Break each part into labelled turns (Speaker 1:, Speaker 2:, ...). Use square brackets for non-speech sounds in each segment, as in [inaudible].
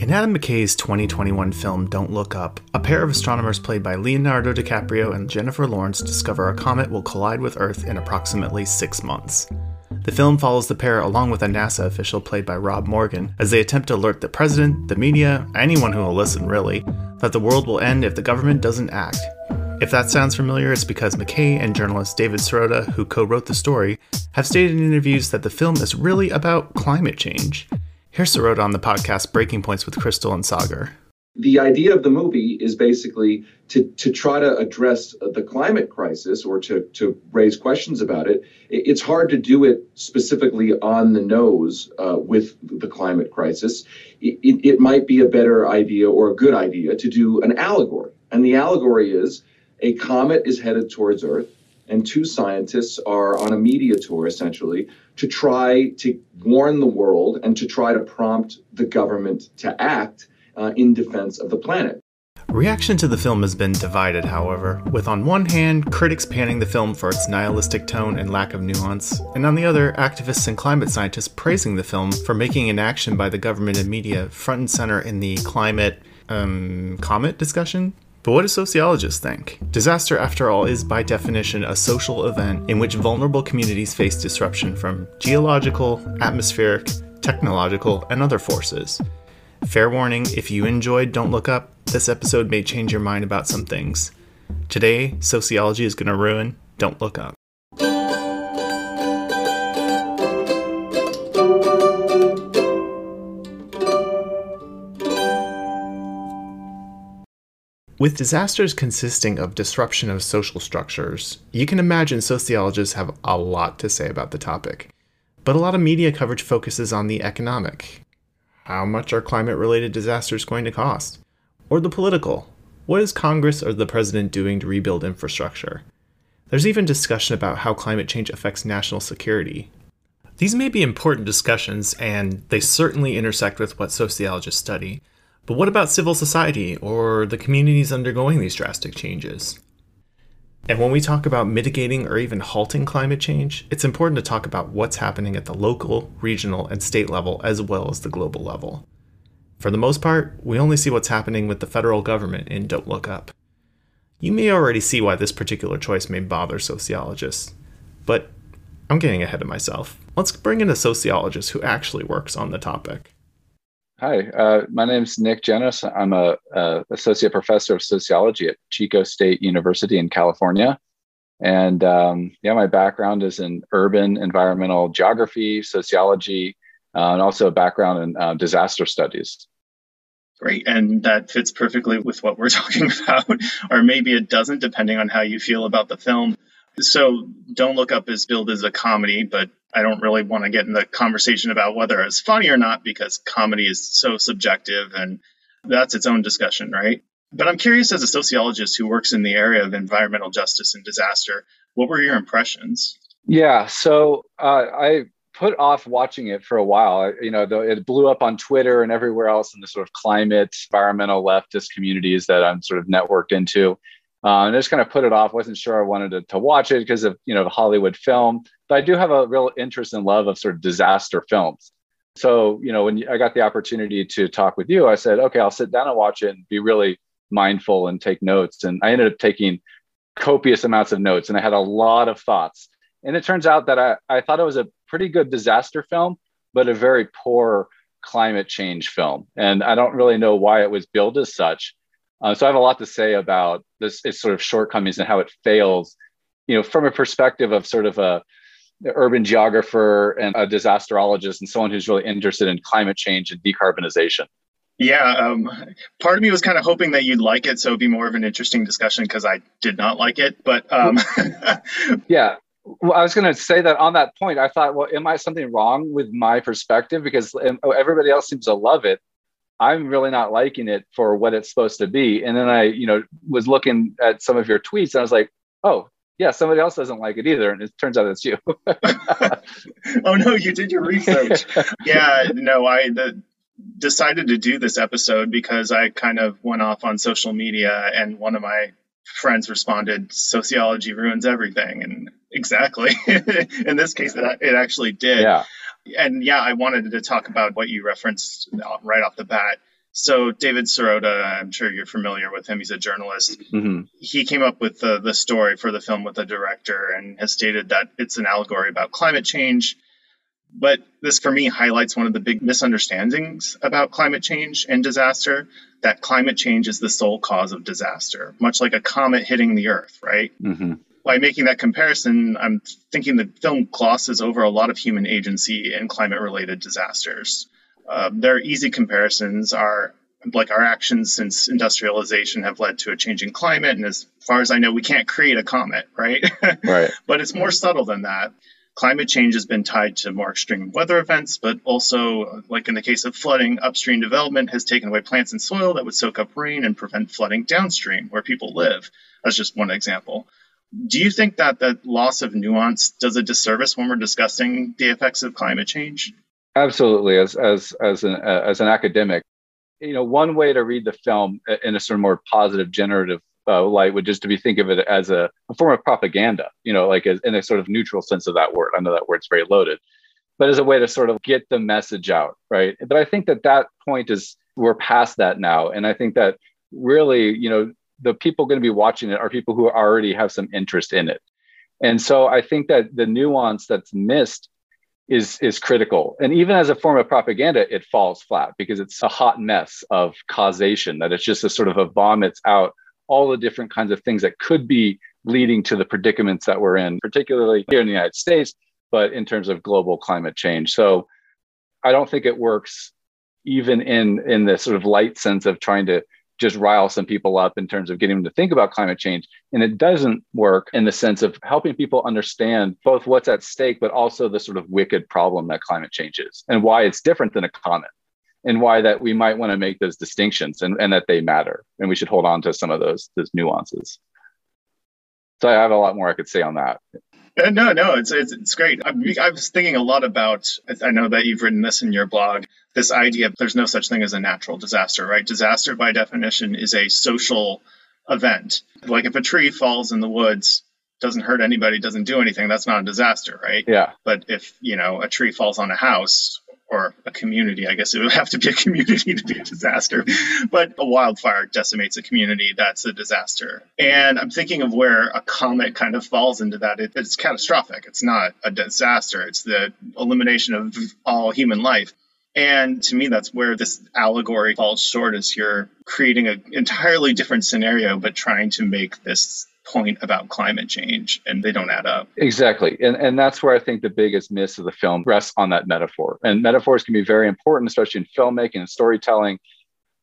Speaker 1: In Adam McKay's 2021 film Don't Look Up, a pair of astronomers played by Leonardo DiCaprio and Jennifer Lawrence discover a comet will collide with Earth in approximately six months. The film follows the pair along with a NASA official played by Rob Morgan as they attempt to alert the president, the media, anyone who will listen really, that the world will end if the government doesn't act. If that sounds familiar, it's because McKay and journalist David Sirota, who co wrote the story, have stated in interviews that the film is really about climate change. Here's Sirota on the podcast Breaking Points with Krystal and Saagar.
Speaker 2: The idea of the movie is basically to, to try to address the climate crisis or to, to raise questions about it. It's hard to do it specifically on the nose uh, with the climate crisis. It, it might be a better idea or a good idea to do an allegory. And the allegory is a comet is headed towards Earth, and two scientists are on a media tour essentially to try to warn the world and to try to prompt the government to act uh, in defense of the planet.
Speaker 1: Reaction to the film has been divided, however, with on one hand critics panning the film for its nihilistic tone and lack of nuance, and on the other, activists and climate scientists praising the film for making inaction by the government and media front and center in the climate um, comet discussion. But what do sociologists think? Disaster, after all, is by definition a social event in which vulnerable communities face disruption from geological, atmospheric, technological, and other forces. Fair warning if you enjoyed Don't Look Up, this episode may change your mind about some things. Today, sociology is going to ruin Don't Look Up. With disasters consisting of disruption of social structures, you can imagine sociologists have a lot to say about the topic. But a lot of media coverage focuses on the economic. How much are climate related disasters going to cost? Or the political. What is Congress or the president doing to rebuild infrastructure? There's even discussion about how climate change affects national security. These may be important discussions, and they certainly intersect with what sociologists study. But what about civil society or the communities undergoing these drastic changes? And when we talk about mitigating or even halting climate change, it's important to talk about what's happening at the local, regional, and state level as well as the global level. For the most part, we only see what's happening with the federal government in Don't Look Up. You may already see why this particular choice may bother sociologists, but I'm getting ahead of myself. Let's bring in a sociologist who actually works on the topic.
Speaker 3: Hi, uh, my name is Nick Janos. I'm a, a, associate professor of sociology at Chico State University in California, and um, yeah, my background is in urban environmental geography, sociology, uh, and also a background in uh, disaster studies.
Speaker 4: Great, and that fits perfectly with what we're [laughs] talking about, or maybe it doesn't, depending on how you feel about the film. So, Don't Look Up is billed as a comedy, but I don't really want to get in the conversation about whether it's funny or not because comedy is so subjective and that's its own discussion, right? But I'm curious, as a sociologist who works in the area of environmental justice and disaster, what were your impressions?
Speaker 3: Yeah, so uh, I put off watching it for a while. You know, it blew up on Twitter and everywhere else in the sort of climate, environmental leftist communities that I'm sort of networked into. Uh, and I just kind of put it off. wasn't sure I wanted to, to watch it because of you know the Hollywood film, but I do have a real interest and love of sort of disaster films. So you know when I got the opportunity to talk with you, I said, okay, I'll sit down and watch it and be really mindful and take notes. And I ended up taking copious amounts of notes, and I had a lot of thoughts. And it turns out that I, I thought it was a pretty good disaster film, but a very poor climate change film. And I don't really know why it was billed as such. Uh, so I have a lot to say about this, its sort of shortcomings and how it fails, you know, from a perspective of sort of a urban geographer and a disasterologist and someone who's really interested in climate change and decarbonization.
Speaker 4: Yeah, um, part of me was kind of hoping that you'd like it, so it'd be more of an interesting discussion because I did not like it. But um... [laughs]
Speaker 3: yeah, well, I was going to say that on that point, I thought, well, am I something wrong with my perspective? Because um, everybody else seems to love it. I'm really not liking it for what it's supposed to be. And then I, you know, was looking at some of your tweets and I was like, oh, yeah, somebody else doesn't like it either. And it turns out it's you. [laughs]
Speaker 4: oh, no, you did your research. [laughs] yeah, no, I the, decided to do this episode because I kind of went off on social media and one of my friends responded, sociology ruins everything. And exactly. [laughs] In this case, it, it actually did.
Speaker 3: Yeah
Speaker 4: and yeah, I wanted to talk about what you referenced right off the bat. So David Sirota, I'm sure you're familiar with him. He's a journalist. Mm-hmm. He came up with the, the story for the film with the director and has stated that it's an allegory about climate change. But this, for me, highlights one of the big misunderstandings about climate change and disaster that climate change is the sole cause of disaster, much like a comet hitting the Earth, right? Mm-hmm. By making that comparison, I'm thinking the film glosses over a lot of human agency in climate related disasters. Uh, their easy comparisons are like our actions since industrialization have led to a changing climate. And as far as I know, we can't create a comet, right? [laughs]
Speaker 3: Right.
Speaker 4: but it's more subtle than that. Climate change has been tied to more extreme weather events, but also, like in the case of flooding, upstream development has taken away plants and soil that would soak up rain and prevent flooding downstream where people live. That's just one example. Do you think that the loss of nuance does a disservice when we're discussing the effects of climate change?
Speaker 3: Absolutely. As as as an uh, as an academic, you know, one way to read the film in a sort of more positive, generative uh, light would just to be think of it as a, a form of propaganda. You know, like as, in a sort of neutral sense of that word. I know that word's very loaded, but as a way to sort of get the message out, right? But I think that that point is we're past that now, and I think that really, you know, the people going to be watching it are people who already have some interest in it. And so I think that the nuance that's missed is is critical and even as a form of propaganda it falls flat because it's a hot mess of causation that it's just a sort of a vomits out all the different kinds of things that could be leading to the predicaments that we're in particularly here in the united states but in terms of global climate change so i don't think it works even in in the sort of light sense of trying to just rile some people up in terms of getting them to think about climate change. And it doesn't work in the sense of helping people understand both what's at stake, but also the sort of wicked problem that climate change is and why it's different than a comet and why that we might want to make those distinctions and, and that they matter. And we should hold on to some of those, those nuances. So I have a lot more I could say on that.
Speaker 4: Uh, no, no, it's it's, it's great. I, I, was thinking a lot about. I know that you've written this in your blog. This idea of there's no such thing as a natural disaster, right? Disaster, by definition, is a social event. Like if a tree falls in the woods, doesn't hurt anybody, doesn't do anything, that's not a disaster, right?
Speaker 3: Yeah.
Speaker 4: But if you know a tree falls on a house or a community. I guess it would have to be a community [laughs] to be a disaster. But a wildfire decimates a community, that's a disaster. And I'm thinking of where a comet kind of falls into that. It, it's catastrophic. It's not a disaster, it's the elimination of all human life. And to me, that's where this allegory falls short is you're creating an entirely different scenario, but trying to make this point about climate change and they don't add up.
Speaker 3: Exactly. And, and that's where I think the biggest miss of the film rests on that metaphor. And metaphors can be very important, especially in filmmaking and storytelling.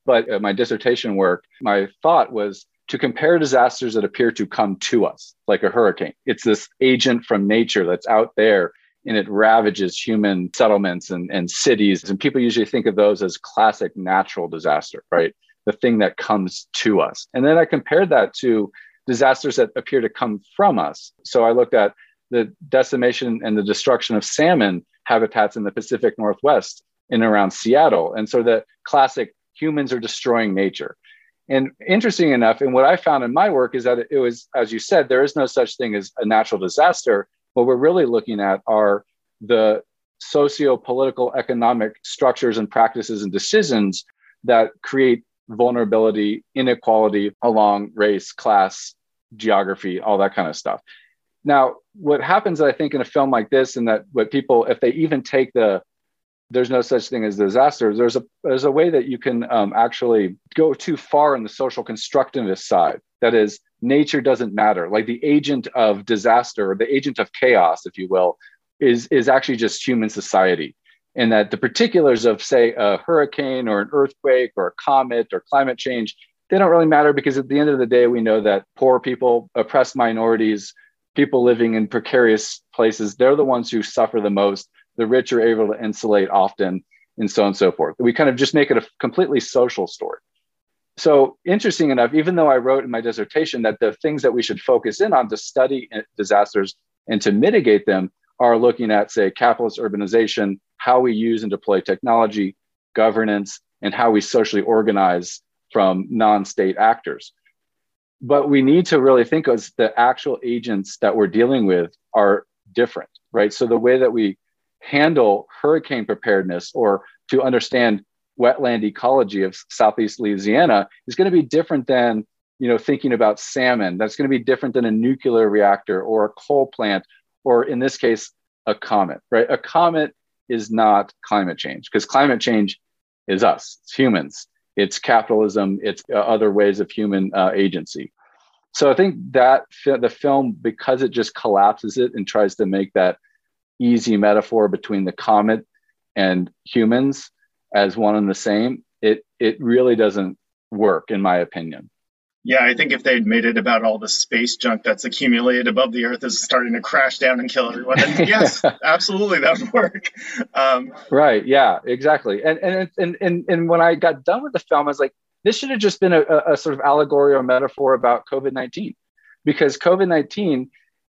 Speaker 3: But my dissertation work, my thought was to compare disasters that appear to come to us, like a hurricane. It's this agent from nature that's out there and it ravages human settlements and, and cities. And people usually think of those as classic natural disaster, right? The thing that comes to us. And then I compared that to disasters that appear to come from us. So I looked at the decimation and the destruction of salmon habitats in the Pacific Northwest in around Seattle. And so the classic humans are destroying nature. And interesting enough, and what I found in my work is that it was, as you said, there is no such thing as a natural disaster. What we're really looking at are the socio political, economic structures and practices and decisions that create vulnerability, inequality along race, class, geography, all that kind of stuff. Now, what happens, I think, in a film like this, and that what people, if they even take the there's no such thing as disaster. There's a there's a way that you can um, actually go too far on the social constructivist side. That is, nature doesn't matter. Like the agent of disaster, or the agent of chaos, if you will, is is actually just human society and that the particulars of, say, a hurricane or an earthquake or a comet or climate change, they don't really matter because at the end of the day, we know that poor people, oppressed minorities, people living in precarious places, they're the ones who suffer the most. The rich are able to insulate often, and so on and so forth. We kind of just make it a completely social story. So, interesting enough, even though I wrote in my dissertation that the things that we should focus in on to study disasters and to mitigate them are looking at, say, capitalist urbanization, how we use and deploy technology, governance, and how we socially organize from non state actors. But we need to really think as the actual agents that we're dealing with are different, right? So the way that we handle hurricane preparedness or to understand wetland ecology of southeast Louisiana is going to be different than you know thinking about salmon. That's going to be different than a nuclear reactor or a coal plant, or in this case, a comet. Right? A comet is not climate change because climate change is us, it's humans, it's capitalism, it's uh, other ways of human uh, agency. So I think that the film, because it just collapses it and tries to make that easy metaphor between the comet and humans as one and the same, it it really doesn't work, in my opinion.
Speaker 4: Yeah, I think if they'd made it about all the space junk that's accumulated above the Earth is starting to crash down and kill everyone, then [laughs] yes, absolutely, that would work. Um,
Speaker 3: right? Yeah, exactly. And, and and and and when I got done with the film, I was like, this should have just been a, a sort of allegory or metaphor about COVID nineteen, because COVID nineteen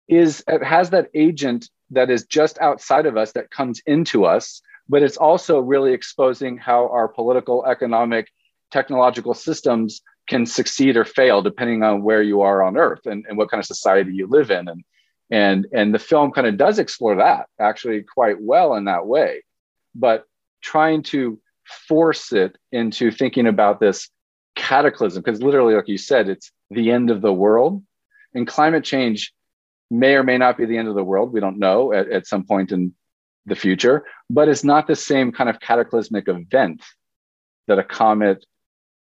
Speaker 3: is it has that agent that is just outside of us that comes into us but it's also really exposing how our political, economic, technological systems can succeed or fail depending on where you are on earth and, and what kind of society you live in. And and and the film kind of does explore that actually quite well in that way. But trying to force it into thinking about this cataclysm because literally like you said it's the end of the world. And climate change may or may not be the end of the world. We don't know at, at some point in the future, but it's not the same kind of cataclysmic event that a comet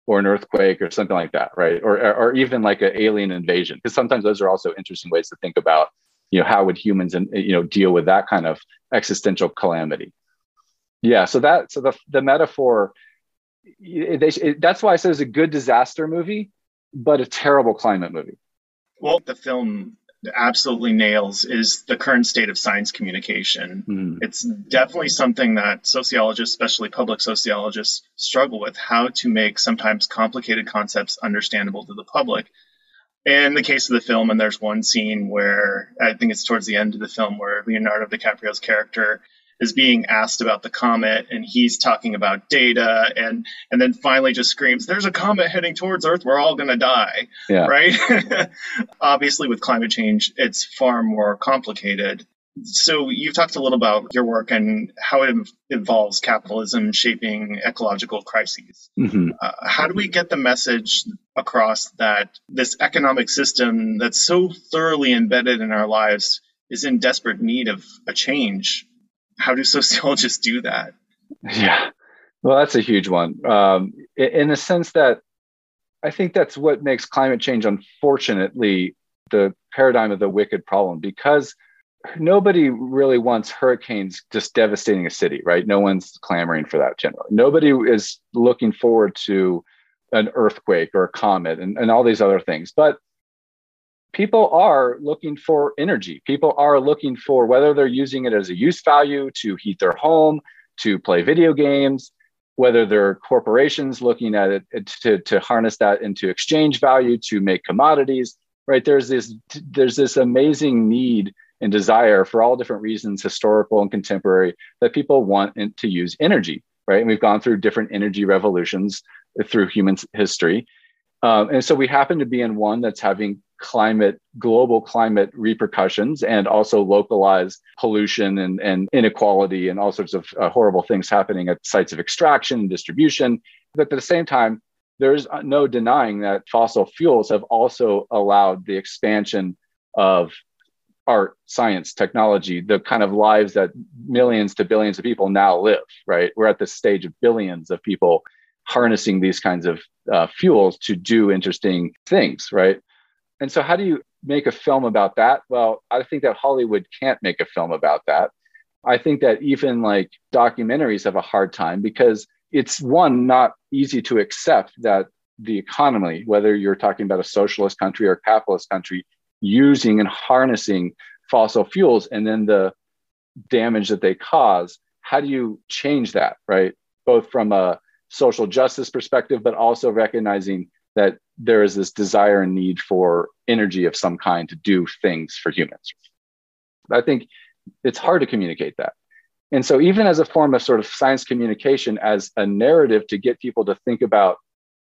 Speaker 3: or an earthquake or something like that, right? Or, or even like an alien invasion, because sometimes those are also interesting ways to think about, you know, how would humans, you know, deal with that kind of existential calamity? Yeah, so that so the the metaphor, they, it, that's why I said it's a good disaster movie, but a terrible climate movie.
Speaker 4: Well, the film absolutely nails is the current state of science communication. Mm. It's definitely something that sociologists, especially public sociologists, struggle with how to make sometimes complicated concepts understandable to the public. In the case of the film, and there's one scene where I think it's towards the end of the film where Leonardo DiCaprio's character is being asked about the comet and he's talking about data and and then finally just screams there's a comet heading towards earth. We're all going to die. Yeah. right? [laughs] Obviously with climate change it's far more complicated. So you've talked a little about your work and how it involves capitalism shaping ecological crises. Mm-hmm. uh, how do we get the message across that this economic system that's so thoroughly embedded in our lives is in desperate need of a change how do sociologists do that?
Speaker 3: Yeah, well, that's a huge one. Um, in the sense that I think that's what makes climate change, unfortunately, the paradigm of the wicked problem because nobody really wants hurricanes just devastating a city, right? No one's clamoring for that generally. Nobody is looking forward to an earthquake or a comet and, and all these other things. But people are looking for energy. People are looking for whether they're using it as a use value to heat their home, to play video games, whether they're corporations looking at it to, to harness that into exchange value to make commodities, right? There's this, there's this amazing need and desire for all different reasons, historical and contemporary, that people want to use energy, right? And we've gone through different energy revolutions through human history. Um, and so we happen to be in one that's having climate, global climate repercussions and also localized pollution and, and inequality and all sorts of uh, horrible things happening at sites of extraction and distribution. But at the same time, there's no denying that fossil fuels have also allowed the expansion of art, science, technology, the kind of lives that millions to billions of people now live, right? We're at the stage of billions of people harnessing these kinds of uh, fuels to do interesting things, right? And so, how do you make a film about that? Well, I think that Hollywood can't make a film about that. I think that even like documentaries have a hard time because it's one, not easy to accept that the economy, whether you're talking about a socialist country or a capitalist country, using and harnessing fossil fuels and then the damage that they cause, how do you change that, right? Both from a social justice perspective, but also recognizing that there is this desire and need for energy of some kind to do things for humans. I think it's hard to communicate that. And so, even as a form of sort of science communication, as a narrative to get people to think about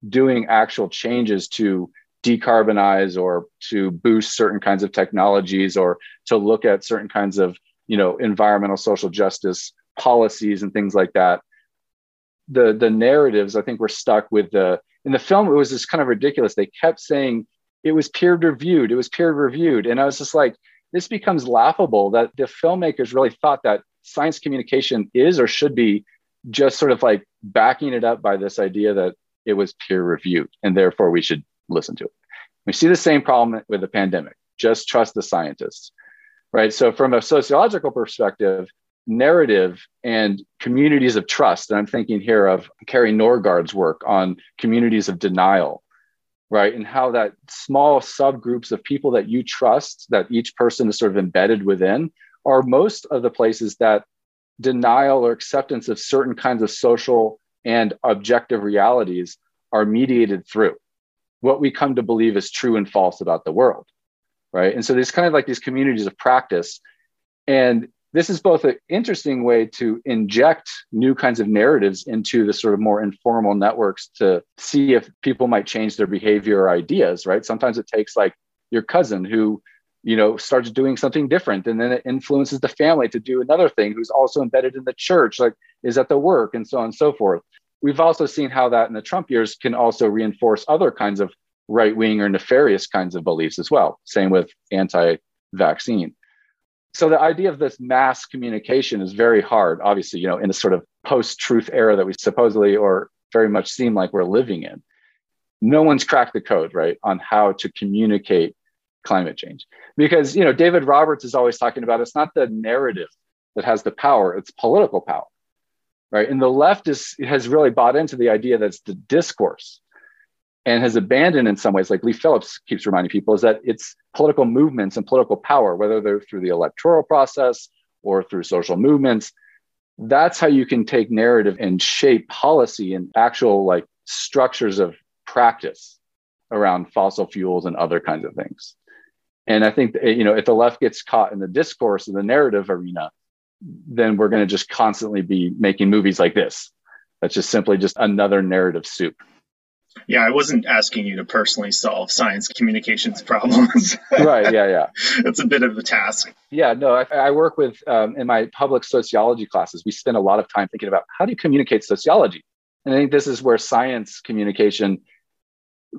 Speaker 3: doing actual changes to decarbonize or to boost certain kinds of technologies or to look at certain kinds of you know environmental social justice policies and things like that the the narratives, I think we're stuck with the in the film. It was just kind of ridiculous. They kept saying it was peer reviewed. It was peer reviewed, and I was just like, this becomes laughable that the filmmakers really thought that science communication is or should be just sort of like backing it up by this idea that it was peer reviewed and therefore we should listen to it. We see the same problem with the pandemic. Just trust the scientists, right? So, from a sociological perspective, narrative and communities of trust, and I'm thinking here of Kari Norgaard's work on communities of denial, right? And how that small subgroups of people that you trust, that each person is sort of embedded within, are most of the places that denial or acceptance of certain kinds of social and objective realities are mediated through what we come to believe is true and false about the world right and so there's kind of like these communities of practice and this is both an interesting way to inject new kinds of narratives into the sort of more informal networks to see if people might change their behavior or ideas right? Sometimes it takes like your cousin who you know starts doing something different and then it influences the family to do another thing who's also embedded in the church like is at the work and so on and so forth. We've also seen how that in the trump years can also reinforce other kinds of right-wing or nefarious kinds of beliefs as well. Same with anti-vaccine so the idea of this mass communication is very hard obviously you know in a sort of post-truth era that we supposedly or very much seem like we're living in. No one's cracked the code right on how to communicate climate change. Because you know david roberts is always talking about it's not the narrative that has the power it's political power right? And the left is has really bought into the idea that it's the discourse and has abandoned in some ways like leigh phillips keeps reminding people is that it's political movements and political power whether they're through the electoral process or through social movements that's how you can take narrative and shape policy and actual like structures of practice around fossil fuels and other kinds of things and I think eh, you know if the left gets caught in the discourse and the narrative arena, then we're going to just constantly be making movies like this. That's just simply just another narrative soup.
Speaker 4: Yeah, I wasn't asking you to personally solve science communications problems. [laughs]
Speaker 3: right. Yeah. Yeah.
Speaker 4: It's a bit of a task.
Speaker 3: Yeah. No, I, I work with um, in my public sociology classes. We spend a lot of time thinking about how do you communicate sociology, and I think this is where science communication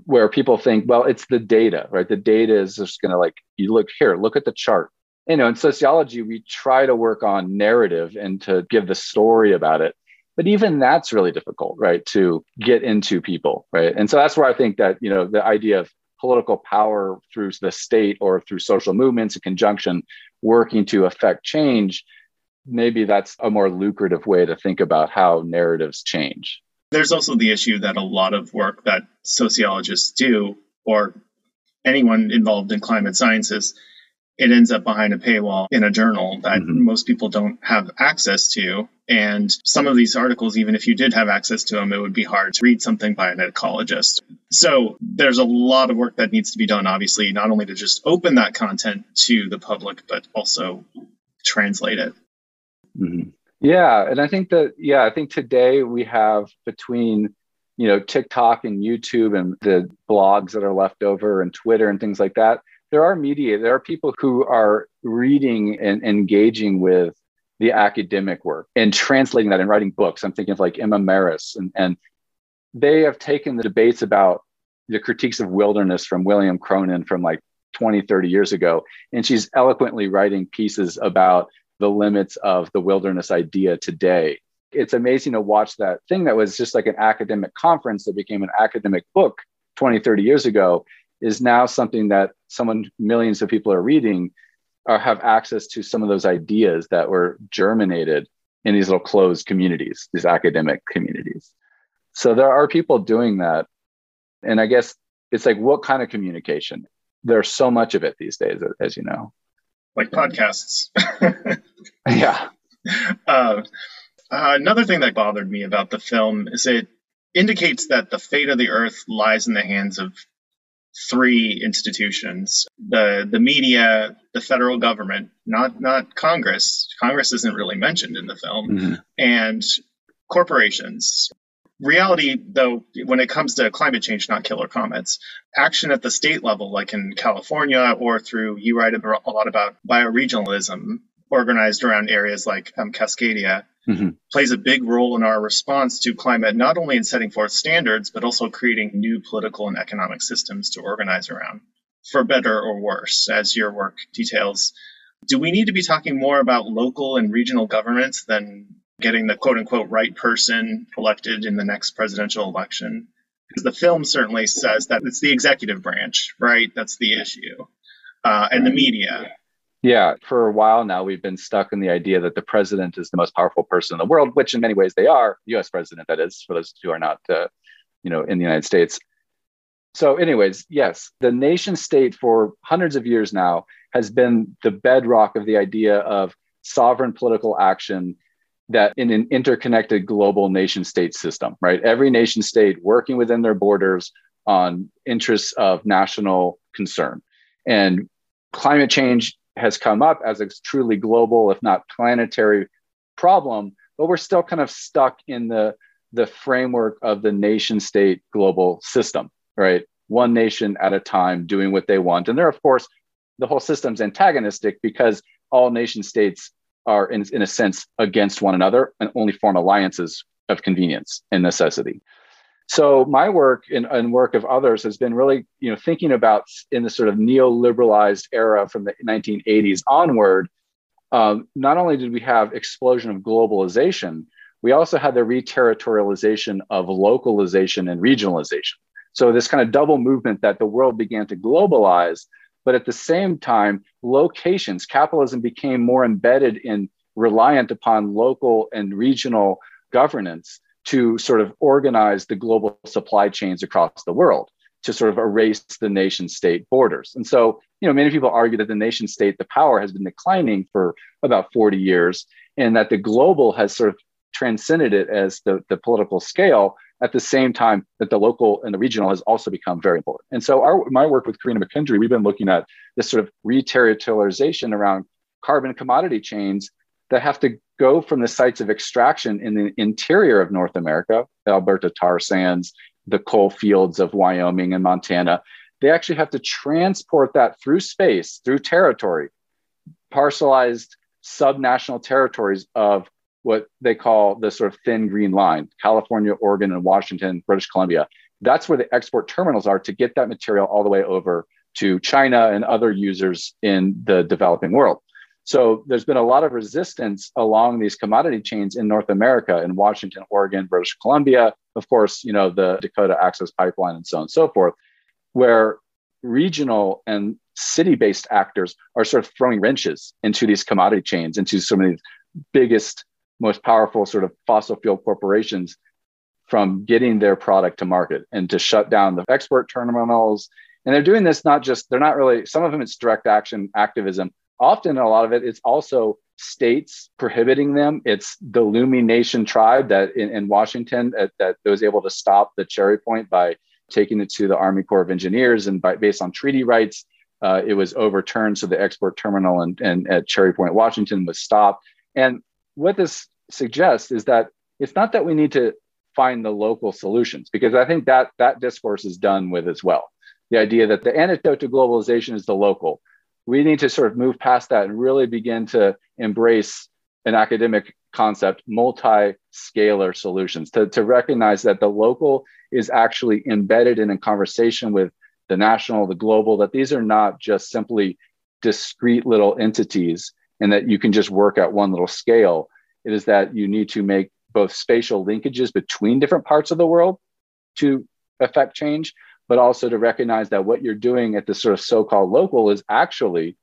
Speaker 3: where people think, well, it's the data, right? The data is just going to like, you look here, look at the chart. You know, in sociology, we try to work on narrative and to give the story about it. But even that's really difficult, right? To get into people, right? And so that's where I think that, you know, the idea of political power through the state or through social movements in conjunction working to affect change, maybe that's a more lucrative way to think about how narratives change.
Speaker 4: There's also the issue that a lot of work that sociologists do, or anyone involved in climate sciences, it ends up behind a paywall in a journal that mm-hmm. most people don't have access to. And some of these articles, even if you did have access to them, it would be hard to read something by an ecologist. So there's a lot of work that needs to be done, obviously, not only to just open that content to the public, but also translate it.
Speaker 3: Mm-hmm. Yeah, and I think that yeah, I think today we have between you know TikTok and YouTube and the blogs that are left over and Twitter and things like that. There are media, there are people who are reading and engaging with the academic work and translating that and writing books. I'm thinking of like Emma Marris and, and they have taken the debates about the critiques of wilderness from William Cronon from like 20, 30 years ago. And she's eloquently writing pieces about the limits of the wilderness idea today. It's amazing to watch that thing that was just like an academic conference that became an academic book 20, 30 years ago is now something that someone, millions of people are reading or have access to some of those ideas that were germinated in these little closed communities, these academic communities. So there are people doing that. And I guess it's like, what kind of communication? There's so much of it these days, as you know
Speaker 4: like podcasts. [laughs]
Speaker 3: yeah.
Speaker 4: Uh, uh, another thing that bothered me about the film is it indicates that the fate of the earth lies in the hands of three institutions the the media the federal government not not congress. Congress isn't really mentioned in the film. Mm-hmm. and corporations. Reality, though, when it comes to climate change, not killer comets action at the state level, like in California or through, you write a lot about bioregionalism, organized around areas like um, Cascadia,
Speaker 3: mm-hmm.
Speaker 4: plays a big role in our response to climate, not only in setting forth standards, but also creating new political and economic systems to organize around, for better or worse, as your work details. Do we need to be talking more about local and regional governments than getting the quote unquote right person elected in the next presidential election? Because the film certainly says that it's the executive branch, right? That's the issue. Uh, and the media.
Speaker 3: Yeah, for a while now, we've been stuck in the idea that the president is the most powerful person in the world, which in many ways they are, US president, that is, for those who are not, uh, you know, in the United States. So, anyways, yes, the nation state for hundreds of years now has been the bedrock of the idea of sovereign political action that in an interconnected global nation state system, right? Every nation state working within their borders on interests of national concern. And climate change has come up as a truly global, if not planetary problem, but we're still kind of stuck in the, the framework of the nation state global system, right? One nation at a time doing what they want. And there, of course, the whole system's antagonistic because all nation states are in, in a sense against one another and only form alliances of convenience and necessity so my work and, and, work of others has been really you know thinking about in the sort of neoliberalized era from the 1980s onward um, not only did we have explosion of globalization we also had the reterritorialization of localization and regionalization. So this kind of double movement that the world began to globalize but at the same time, locations, capitalism became more embedded in reliant upon local and regional governance to sort of organize the global supply chains across the world to sort of erase the nation state borders. And so, you know, many people argue that the nation state, the power has been declining for about 40 years, and that the global has sort of transcended it as the, the political scale at the same time that the local and the regional has also become very important. And so our my work with Corina McKendry, we've been looking at this sort of reterritorialization around carbon commodity chains that have to go from the sites of extraction in the interior of North America, Alberta tar sands, the coal fields of Wyoming and Montana. They actually have to transport that through space, through territory, parcelized subnational territories of what they call the sort of thin green line California, Oregon, and Washington, British Columbia. That's where the export terminals are to get that material all the way over to China and other users in the developing world. So there's been a lot of resistance along these commodity chains in North America, in Washington, Oregon, British Columbia, of course, you know, the Dakota Access Pipeline and so on and so forth, where regional and city-based actors are sort of throwing wrenches into these commodity chains, into some of these biggest most powerful sort of fossil fuel corporations from getting their product to market and to shut down the export terminals. And they're doing this not just, they're not really, some of them it's direct action activism. Often, a lot of it, it's also states prohibiting them. It's the Lummi Nation tribe that in, in Washington that, that, was able to stop the Cherry Point by taking it to the Army Corps of Engineers. And by, based on treaty rights, uh, it was overturned. So the export terminal and, and at Cherry Point, Washington was stopped. And what this suggests is that it's not that we need to find the local solutions because I think that that discourse is done with as well. The idea that the antidote to globalization is the local. We need to sort of move past that and really begin to embrace an academic concept, multi-scalar solutions, to, to recognize that the local is actually embedded in a conversation with the national, the global, that these are not just simply discrete little entities and that you can just work at one little scale. It is that you need to make both spatial linkages between different parts of the world to affect change, but also to recognize that what you're doing at the sort of so-called local is actually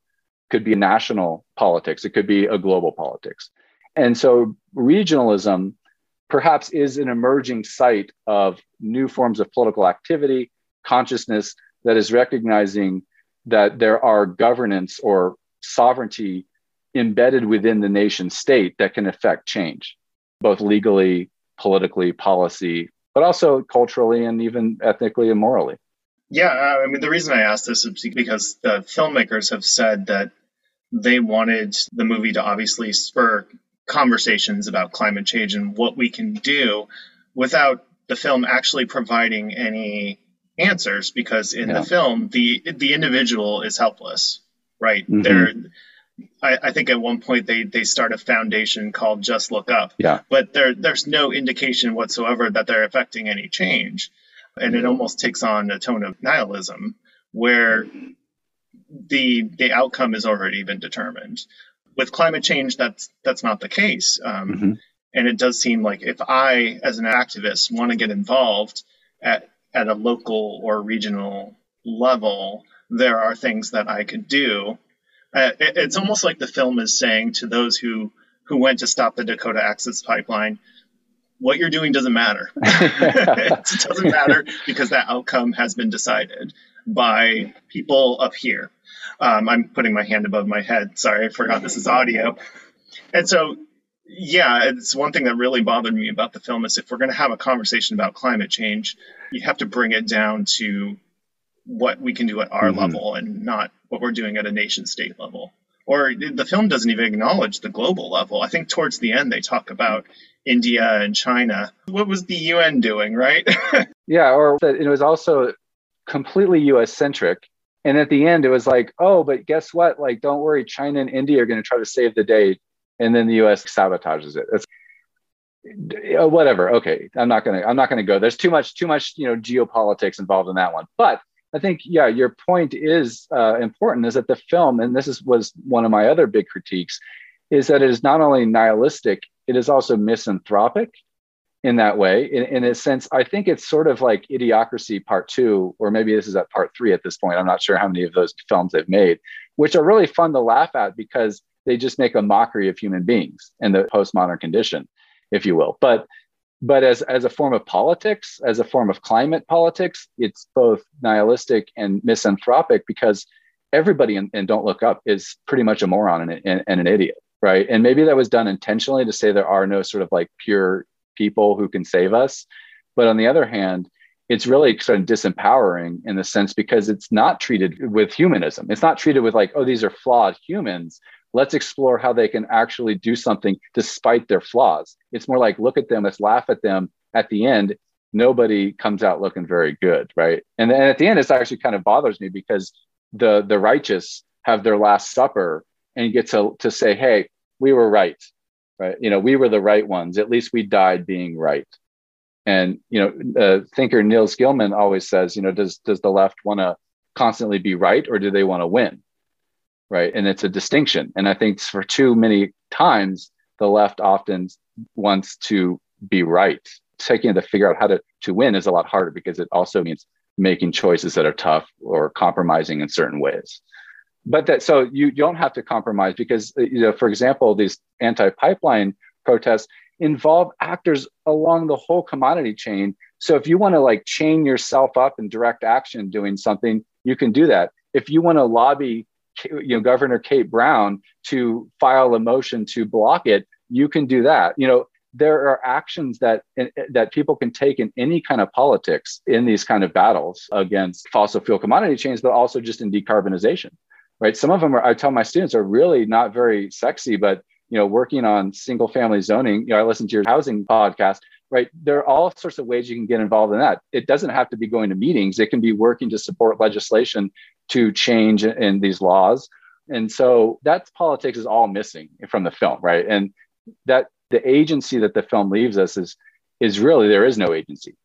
Speaker 3: could be national politics. It could be a global politics. And so regionalism perhaps is an emerging site of new forms of political activity, consciousness that is recognizing that there are governance or sovereignty embedded within the nation state that can affect change, both legally, politically, policy, but also culturally and even ethnically and morally.
Speaker 4: Yeah, I mean, the reason I asked this is because the filmmakers have said that they wanted the movie to obviously spur conversations about climate change and what we can do without the film actually providing any answers because in yeah. the film the the individual is helpless right mm-hmm. they're I, I, think at one point they they start a foundation called Just Look Up.
Speaker 3: Yeah.
Speaker 4: But there there's no indication whatsoever that they're affecting any change. And it almost takes on a tone of nihilism where the the outcome has already been determined. With climate change, that's that's not the case. Um, mm-hmm. And it does seem like if I, as an activist, want to get involved at at a local or regional level, there are things that I could do uh, it, it's almost like the film is saying to those who who went to stop the Dakota Access Pipeline, what you're doing doesn't matter. [laughs] [laughs] it doesn't matter because that outcome has been decided by people up here. Um, I'm putting my hand above my head. Sorry, I forgot this is audio. And so, yeah, it's one thing that really bothered me about the film is if we're going to have a conversation about climate change, you have to bring it down to what we can do at our mm-hmm. level and not what we're doing at a nation state level. Or the film doesn't even acknowledge the global level. I think towards the end they talk about India and China. What was the UN doing, right? [laughs]
Speaker 3: yeah, or it was also completely US centric. And at the end, it was like, oh, but guess what? Like, don't worry, China and India are going to try to save the day. And then the US sabotages it. It's, uh, whatever okay i'm not gonna i'm not gonna go there's too much too much you know geopolitics involved in that one but I think, yeah, your point is uh, important. Is that the film, and this is, was one of my other big critiques, is that it is not only nihilistic, it is also misanthropic in that way. In, in a sense, I think it's sort of like Idiocracy Part Two, or maybe this is at Part Three at this point. I'm not sure how many of those films they've made, which are really fun to laugh at because they just make a mockery of human beings and the postmodern condition, if you will. But but as, as a form of politics, as a form of climate politics, it's both nihilistic and misanthropic because everybody in, in Don't Look Up is pretty much a moron and, and, and, an idiot, right? And maybe that was done intentionally to say there are no sort of like pure people who can save us. But on the other hand, it's really sort of disempowering in the sense because it's not treated with humanism. It's not treated with like, oh, these are flawed humans, let's explore how they can actually do something despite their flaws. It's more like look at them, let's laugh at them. At the end, nobody comes out looking very good, right? And then at the end, it's actually kind of bothers me because the the righteous have their last supper and get to to say, hey, we were right, right? You know, we were the right ones. At least we died being right. And you know, uh, thinker Nils Gilman always says, you know, does does the left want to constantly be right or do they want to win? Right? And it's a distinction. And I think for too many times, the left often wants to be right. Taking to figure out how to, to win is a lot harder because it also means making choices that are tough or compromising in certain ways. But that so you don't have to compromise because uh, you know, for example, these anti-pipeline protests involve actors along the whole commodity chain. So if you want to like chain yourself up in direct action doing something, you can do that. If you want to lobby you know Governor Kate Brown to file a motion to block it, you can do that. You know, there are actions that eh, eh, that people can take in any kind of politics in these kind of battles against fossil fuel commodity chains, but also just in decarbonization. Right. Some of them are, I tell my students are really not very sexy, but you know, working on single family zoning, you know, I listen to your housing podcast, right? There are all sorts of ways you can get involved in that. It doesn't have to be going to meetings. It can be working to support legislation to change in these laws. And so that politics is all missing from the film, right? And that the agency that the film leaves us is is really there is no agency.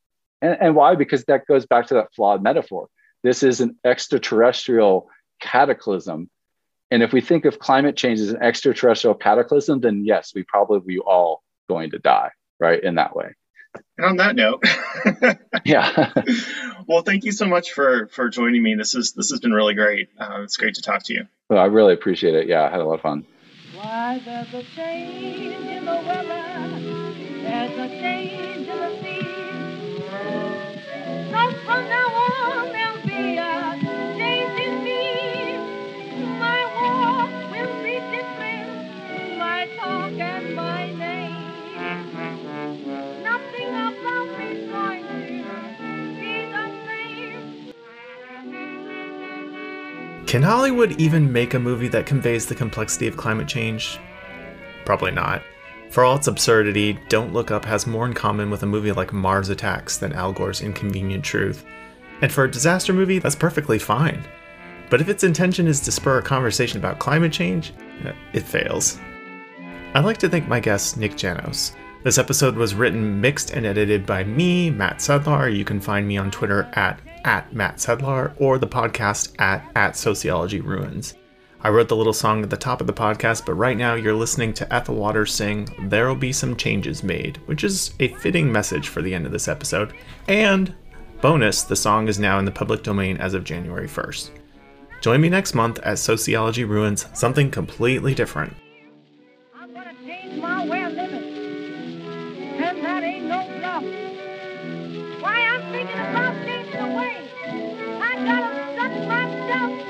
Speaker 3: And, and why? Because that goes back to that flawed metaphor. This is an extraterrestrial cataclysm. And if we think of climate change as an extraterrestrial cataclysm, then yes, we probably we all going to die, right? In that way.
Speaker 4: And on that note, [laughs]
Speaker 3: yeah.
Speaker 4: well, thank you so much for for joining me. This is this has been really great. Uh, it's great to talk to you.
Speaker 3: Well, I really appreciate it. Yeah, I had a lot of fun.
Speaker 5: Why there's a change in the weather, there's a change in the sea. So from now on
Speaker 1: Can Hollywood even make a movie that conveys the complexity of climate change? Probably not. For all its absurdity, Don't Look Up has more in common with a movie like Mars Attacks than Al Gore's Inconvenient Truth. And for a disaster movie, that's perfectly fine. But if its intention is to spur a conversation about climate change, eh, It fails. I'd like to thank my guest, Nick Janos. This episode was written, mixed, and edited by me, Matt Sedlar. You can find me on Twitter at, at Matt Sedlar or the podcast at, at Sociology Ruins. I wrote the little song at the top of the podcast, but right now you're listening to Ethel Waters sing There'll Be Some Changes Made, which is a fitting message for the end of this episode. And, bonus, the song is now in the public domain as of January 1st. Join me next month as Sociology Ruins something completely different.
Speaker 5: I'm gonna change my way of living. And that ain't no. Why I'm thinking about the way. I gotta suck myself